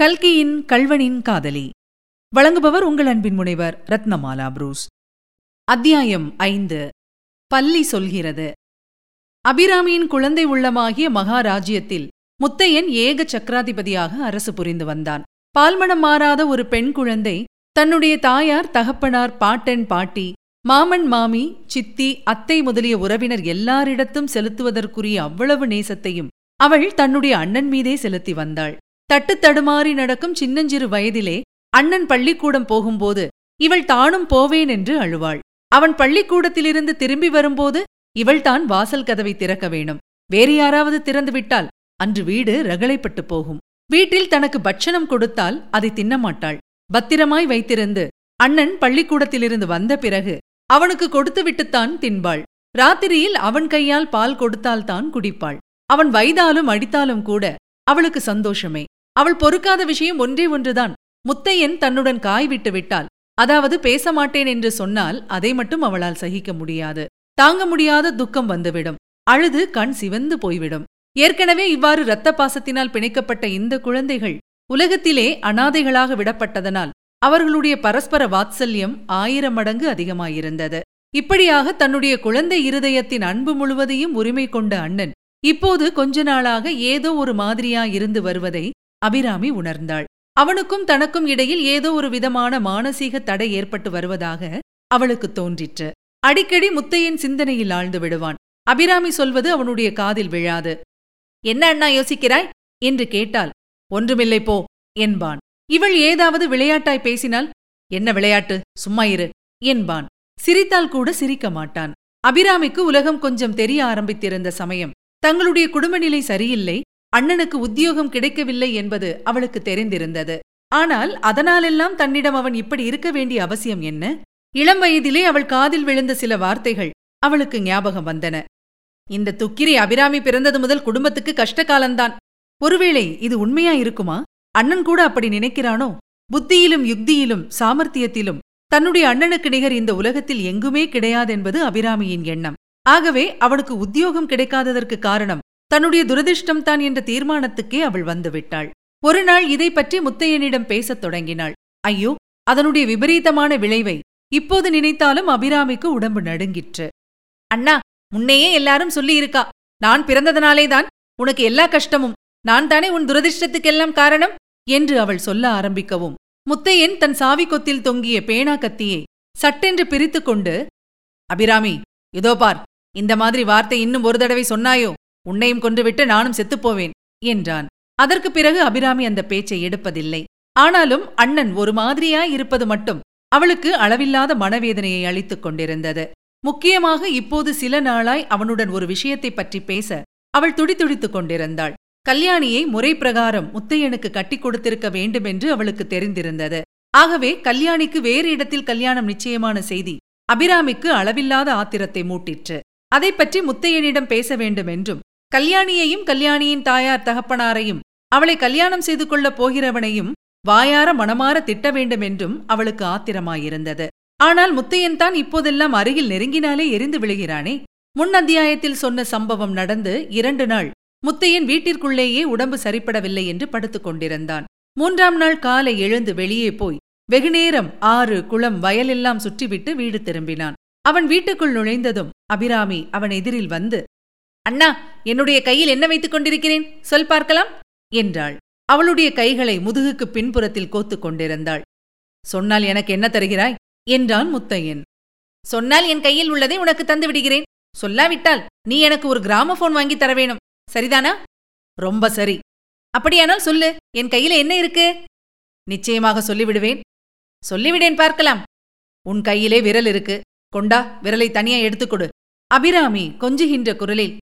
கல்கியின் கல்வனின் காதலி. வழங்குபவர் உங்கள் அன்பின் முனைவர் ரத்னமாலா புரூஸ். அத்தியாயம் ஐந்து. பள்ளி சொல்கிறது. அபிராமியின் குழந்தை உள்ளமாகிய மகாராஜ்யத்தில் முத்தையன் ஏக சக்கராதிபதியாக அரசு புரிந்து வந்தான். பால்மணம் மாறாத ஒரு பெண் குழந்தை தன்னுடைய தாயார் தகப்பனார் பாட்டன் பாட்டி மாமன் மாமி சித்தி அத்தை முதலிய உறவினர் எல்லாரிடத்தும் செலுத்துவதற்குரிய அவ்வளவு நேசத்தையும் அவள் தன்னுடைய அண்ணன் மீதே செலுத்தி வந்தாள். தட்டு தடுமாறி நடக்கும் சின்னஞ்சிறு வயதிலே அண்ணன் பள்ளிக்கூடம் போகும்போது இவள் தானும் போவேன் என்று அழுவாள். அவன் பள்ளிக்கூடத்திலிருந்து திரும்பி வரும்போது இவள்தான் வாசல் கதவை திறக்க வேணும். வேறு யாராவது திறந்துவிட்டால் அன்று வீடு ரகளைப்பட்டு போகும். வீட்டில் தனக்கு பட்சணம் கொடுத்தால் அதை தின்னமாட்டாள். பத்திரமாய் வைத்திருந்து அண்ணன் பள்ளிக்கூடத்திலிருந்து வந்த பிறகு அவனுக்கு கொடுத்துவிட்டுத்தான் தின்பாள். ராத்திரியில் அவன் கையால் பால் கொடுத்தால்தான் குடிப்பாள். அவன் வைதாலும் அடித்தாலும் கூட அவளுக்கு சந்தோஷமே. அவள் பொறுக்காத விஷயம் ஒன்றே ஒன்றுதான். முத்தையன் தன்னுடன் காய் விட்டு விட்டால் அதாவது பேச மாட்டேன் என்று சொன்னால் அதை மட்டும் அவளால் சகிக்க முடியாது. தாங்க முடியாத துக்கம் வந்துவிடும். அழுது கண் சிவந்து போய்விடும். ஏற்கனவே இவ்வாறு இரத்த பாசத்தினால் பிணைக்கப்பட்ட இந்த குழந்தைகள் உலகத்திலே அனாதைகளாக விடப்பட்டதனால் அவர்களுடைய பரஸ்பர வாத்சல்யம் ஆயிரம் மடங்கு அதிகமாயிருந்தது. இப்படியாக தன்னுடைய குழந்தை இருதயத்தின் அன்பு முழுவதையும் உரிமை கொண்ட அண்ணன் இப்போது கொஞ்ச நாளாக ஏதோ ஒரு மாதிரியா இருந்து வருவதை அபிராமி உணர்ந்தாள். அவனுக்கும் தனக்கும் இடையில் ஏதோ ஒரு விதமான மானசீக தடை ஏற்பட்டு வருவதாக அவளுக்கு தோன்றிற்று. அடிக்கடி முத்தையின் சிந்தனையில் ஆழ்ந்து விடுவான். அபிராமி சொல்வது அவனுடைய காதில் விழாது. என்ன அண்ணா யோசிக்கிறாய்? என்று கேட்டால் ஒன்றுமில்லை போ என்பான். இவள் ஏதாவது விளையாட்டாய் பேசினால்? என்ன விளையாட்டு? சும்மா இரு என்பான். சிரித்தால் கூட சிரிக்க மாட்டான். அபிராமிக்கு உலகம் கொஞ்சம் தெரிய ஆரம்பித்திருந்த சமயம். தங்களுடைய குடும்ப நிலை சரியில்லை. அண்ணனுக்கு உத்தியோகம் கிடைக்கவில்லை என்பது அவளுக்கு தெரிந்திருந்தது. ஆனால் அதனாலெல்லாம் தன்னிடம் அவன் இப்படி இருக்க வேண்டிய அவசியம் என்ன? இளம் வயதிலே அவள் காதில் விழுந்த சில வார்த்தைகள் அவளுக்கு ஞாபகம் வந்தன. இந்த துக்கிரி அபிராமி பிறந்தது முதல் குடும்பத்துக்கு கஷ்டகாலந்தான் ஒருவேளை இது உண்மையா இருக்குமா? அண்ணன் கூட அப்படி நினைக்கிறானோ? புத்தியிலும் யுக்தியிலும் சாமர்த்தியத்திலும் தன்னுடைய அண்ணனுக்கு நிகர் இந்த உலகத்தில் எங்குமே கிடையாதென்பது அபிராமியின் எண்ணம். ஆகவே அவனுக்கு உத்தியோகம் கிடைக்காததற்கு காரணம் தன்னுடைய துரதிர்ஷ்டம்தான் என்ற தீர்மானத்துக்கே அவள் வந்துவிட்டாள். ஒரு நாள் இதை பற்றி முத்தையனிடம் பேசத் தொடங்கினாள். ஐயோ அதனுடைய விபரீதமான விளைவை இப்போது நினைத்தாலும் அபிராமிக்கு உடம்பு நடுங்கிற்று. அண்ணா முன்னையே எல்லாரும் சொல்லியிருக்கா நான் பிறந்ததனாலேதான் உனக்கு எல்லா கஷ்டமும் நான் தானே உன் துரதிர்ஷ்டத்துக்கெல்லாம் காரணம்? என்று அவள் சொல்ல ஆரம்பிக்கவும் முத்தையன் தன் சாவிக்கொத்தில் தொங்கிய பேனா கத்தியை சட்டென்று பிரித்துக் கொண்டு அபிராமி இதோ பார் இந்த மாதிரி வார்த்தை இன்னும் ஒரு தடவை சொன்னாயோ? உன்னையும் கொன்றுவிட்டு நானும் செத்துப்போவேன் என்றான். அதற்கு பிறகு அபிராமி அந்த பேச்சை எடுப்பதில்லை. ஆனாலும் அண்ணன் ஒரு மாதிரியாய் இருப்பது மட்டும் அவளுக்கு அளவில்லாத மனவேதனையை அளித்துக் கொண்டிருந்தது. முக்கியமாக இப்போது சில நாளாய் அவனுடன் ஒரு விஷயத்தைப் பற்றி பேச அவள் துடித்துடித்துக் கொண்டிருந்தாள். கல்யாணியை முறை பிரகாரம் முத்தையனுக்கு கட்டிக் கொடுத்திருக்க வேண்டுமென்று அவளுக்கு தெரிந்திருந்தது. ஆகவே கல்யாணிக்கு வேறு இடத்தில் கல்யாணம் நிச்சயமான செய்தி அபிராமிக்கு அளவில்லாத ஆத்திரத்தை மூட்டிற்று. அதை பற்றி முத்தையனிடம் பேச வேண்டுமென்றும் கல்யாணியையும் கல்யாணியின் தாயார் தகப்பனாரையும் அவளை கல்யாணம் செய்து கொள்ளப் போகிறவனையும் வாயார மனமாற திட்ட வேண்டுமென்றும் அவளுக்கு ஆத்திரமாயிருந்தது. ஆனால் முத்தையன் தான் இப்போதெல்லாம் அருகில் நெருங்கினாலே எரிந்து விழுகிறானே. முன் அத்தியாயத்தில் சொன்ன சம்பவம் நடந்து இரண்டு நாள் முத்தையன் வீட்டிற்குள்ளேயே உடம்பு சரிப்படவில்லை என்று படுத்துக் கொண்டிருந்தான். மூன்றாம் நாள் காலை எழுந்து வெளியே போய் வெகுநேரம் ஆறு குளம் வயலெல்லாம் சுற்றிவிட்டு வீடு திரும்பினான். அவன் வீட்டுக்குள் நுழைந்ததும் அபிராமி அவன் எதிரில் வந்து அண்ணா என்னுடைய கையில் என்ன வைத்துக் கொண்டிருக்கிறேன்? சொல் பார்க்கலாம் என்றாள். அவளுடைய கைகளை முதுகுக்கு பின்புறத்தில் கோத்துக் கொண்டிருந்தாள். சொன்னால் எனக்கு என்ன தருகிறாய்? என்றான் முத்தையன். சொன்னால் என் கையில் உள்ளதை உனக்கு தந்து விடுகிறேன். சொல்லாவிட்டால் நீ எனக்கு ஒரு கிராமபோன் வாங்கி தர வேணும். சரிதானா? ரொம்ப சரி. அப்படியானால் சொல்லு என் கையில என்ன இருக்கு? நிச்சயமாக சொல்லிவிடுவேன். சொல்லிவிடேன் பார்க்கலாம். உன் கையிலே விரல் இருக்கு. கொண்டா விரலை தனியா எடுத்துக்கொடு அபிராமி கொஞ்சுகின்ற குரலில்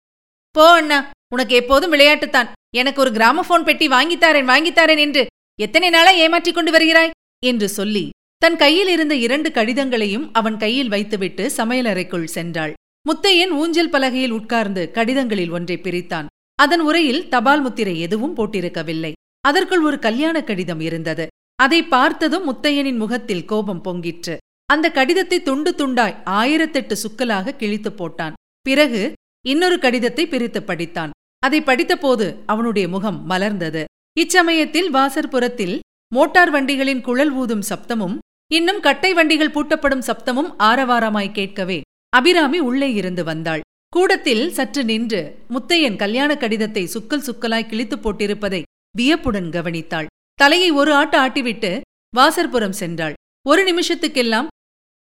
போ அண்ணா. உனக்கு எப்போதும் விளையாட்டுத்தான். எனக்கு ஒரு கிராமபோன் பெட்டி வாங்கித்தாரேன் வாங்கித்தாரேன் என்று எத்தனை நாளா ஏமாற்றிக் கொண்டு வருகிறாய்? என்று சொல்லி தன் கையில் இருந்த இரண்டு கடிதங்களையும் அவன் கையில் வைத்துவிட்டு சமையலறைக்குள் சென்றாள். முத்தையன் ஊஞ்சல் பலகையில் உட்கார்ந்து கடிதங்களில் ஒன்றை பிரித்தான். அதன் உரையில் தபால் முத்திரை எதுவும் போட்டிருக்கவில்லை. அதற்குள் ஒரு கல்யாண கடிதம் இருந்தது. அதை பார்த்ததும் முத்தையனின் முகத்தில் கோபம் பொங்கிற்று. அந்த கடிதத்தை துண்டு துண்டாய் ஆயிரத்தெட்டு சுக்கலாக கிழித்துப் போட்டான். பிறகு இன்னொரு கடிதத்தை பிரித்து படித்தான். அதை படித்தபோது அவனுடைய முகம் மலர்ந்தது. இச்சமயத்தில் வாசற்புறத்தில் மோட்டார் வண்டிகளின் குழல் ஊதும் சப்தமும் இன்னும் கட்டை வண்டிகள் பூட்டப்படும் சப்தமும் ஆரவாரமாய் கேட்கவே அபிராமி உள்ளே இருந்து வந்தாள். கூடத்தில் சற்று நின்று முத்தையன் கல்யாண கடிதத்தை சுக்கல் சுக்கலாய் கிழித்துப் போட்டிருப்பதை வியப்புடன் கவனித்தாள். தலையை ஒரு ஆட்டு ஆட்டிவிட்டு வாசற்புறம் சென்றாள். ஒரு நிமிஷத்துக்கெல்லாம்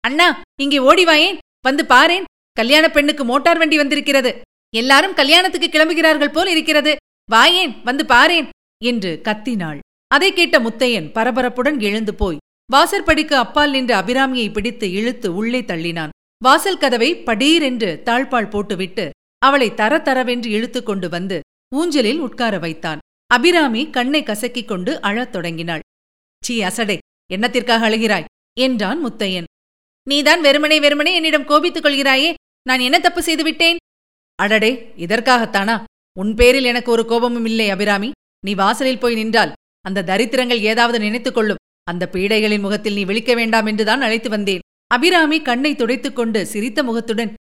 அண்ணா இங்கே ஓடிவாயேன் வந்து பாரேன் கல்யாண பெண்ணுக்கு மோட்டார் வண்டி வந்திருக்கிறது. எல்லாரும் கல்யாணத்துக்கு கிளம்புகிறார்கள் போல் இருக்கிறது. வாயேன் வந்து பாரேன் என்று கத்தினாள். அதை கேட்ட முத்தையன் பரபரப்புடன் எழுந்து போய் வாசற்படிக்கு அப்பால் நின்ற அபிராமியை பிடித்து இழுத்து உள்ளே தள்ளினான். வாசல் கதவை படீரென்று தாழ்பால் போட்டுவிட்டு அவளை தர தரவென்று இழுத்து கொண்டு வந்து ஊஞ்சலில் உட்கார வைத்தான். அபிராமி கண்ணை கசக்கிக் கொண்டு அழத் தொடங்கினாள். சீ அசடே என்னத்திற்காக அழுகிறாய்? என்றான் முத்தையன். நீதான் வெறுமனே வெறுமனே என்னிடம் கோபித்துக் கொள்கிறாயே? நான் என்ன தப்பு செய்துவிட்டேன் அடடே இதற்காகத்தானா? உன் பேரில் எனக்கு ஒரு கோபமும் இல்லை அபிராமி. நீ வாசலில் போய் நின்றால் அந்த தரித்திரங்கள் ஏதாவது நினைத்துக் கொள்ளும். அந்த பீடைகளின் முகத்தில் நீ விழிக்க வேண்டாம் என்றுதான் அழைத்து வந்தேன். அபிராமி கண்ணை துடைத்துக் கொண்டு சிரித்த முகத்துடன்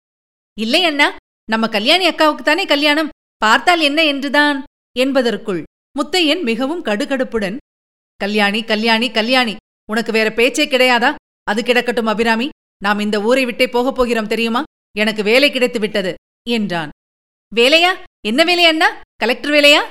இல்லை அண்ணா நம்ம கல்யாணி அக்காவுக்குத்தானே கல்யாணம்? பார்த்தால் என்ன என்றுதான்? என்பதற்குள் முத்தையன் மிகவும் கடுகடுப்புடன் கல்யாணி கல்யாணி கல்யாணி உனக்கு வேற பேச்சே கிடையாதா? அது கிடக்கட்டும் அபிராமி. நாம் இந்த ஊரை விட்டே போகப் போகிறோம் தெரியுமா? எனக்கு வேலை கிடைத்து விட்டது என்றான். வேலையா? என்ன வேலை அண்ணா? கலெக்டர் வேலையா?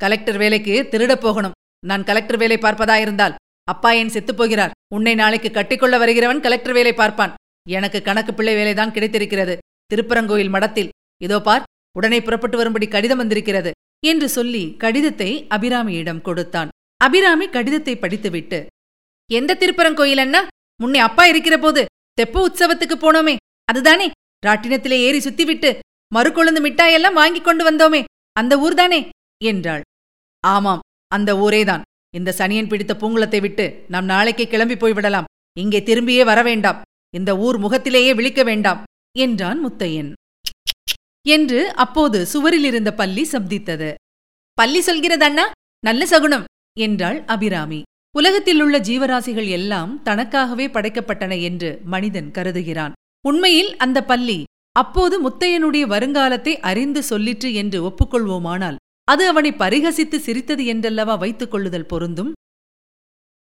கலெக்டர் வேலைக்கு திருடப் போகணும். நான் கலெக்டர் வேலை பார்ப்பதாயிருந்தால் அப்பா என் செத்துப்போகிறார் உன்னை நாளைக்கு கட்டிக்கொள்ள வருகிறவன் கலெக்டர் வேலை பார்ப்பான். எனக்கு கணக்கு பிள்ளை வேலைதான் கிடைத்திருக்கிறது. திருப்பரங்கோயில் மடத்தில். இதோ பார் உடனே புறப்பட்டு வரும்படி கடிதம் வந்திருக்கிறது என்று சொல்லி கடிதத்தை அபிராமியிடம் கொடுத்தான். அபிராமி கடிதத்தை படித்துவிட்டு எந்த திருப்பரங்கோயில் அண்ணா? முன்னே அப்பா இருக்கிற போது தெப்ப உற்சவத்துக்கு போனோமே அதுதானே. ராட்டினத்திலே ஏறி சுத்திவிட்டு மறுகொழுந்து மிட்டாயெல்லாம் வாங்கிக் கொண்டு வந்தோமே அந்த ஊர்தானே? என்றாள். ஆமாம் அந்த ஊரேதான். இந்த சனியன் பிடித்த பூங்குளத்தை விட்டு நாம் நாளைக்கே கிளம்பி போய்விடலாம் இங்கே திரும்பியே வர வேண்டாம். இந்த ஊர் முகத்திலேயே விழிக்க வேண்டாம் என்றான் முத்தையன். என்று அப்போது சுவரில் இருந்த பள்ளி சப்தித்தது சொல்கிறது சொல்கிறதண்ணா நல்ல சகுனம் என்றாள் அபிராமி. உலகத்தில் உள்ள ஜீவராசிகள் எல்லாம் தனக்காகவே படைக்கப்பட்டன என்று மனிதன் கருதுகிறான். உண்மையில் அந்த பள்ளி அப்போது முத்தையனுடைய வருங்காலத்தை அறிந்து சொல்லிற்று என்று ஒப்புக்கொள்வோமானால் அது அவனை பரிகசித்து சிரித்தது என்றல்லவா வைத்துக் கொள்ளுதல் பொருந்தும்?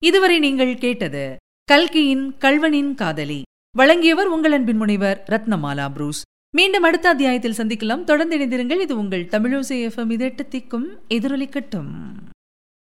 இதுவரை நீங்கள் கேட்டது கல்கியின் கல்வனின் காதலி. வழங்கியவர் உங்கள் அன்பின் முனைவர் ரத்னமாலா புரூஸ். மீண்டும் அடுத்த அத்தியாயத்தில் சந்திக்கலாம். தொடர்ந்து இணைந்திருங்கள். இது உங்கள் தமிழோசை எஃப்எம். இதெட்டு திக்கும் எதிரொலிக்கட்டும்.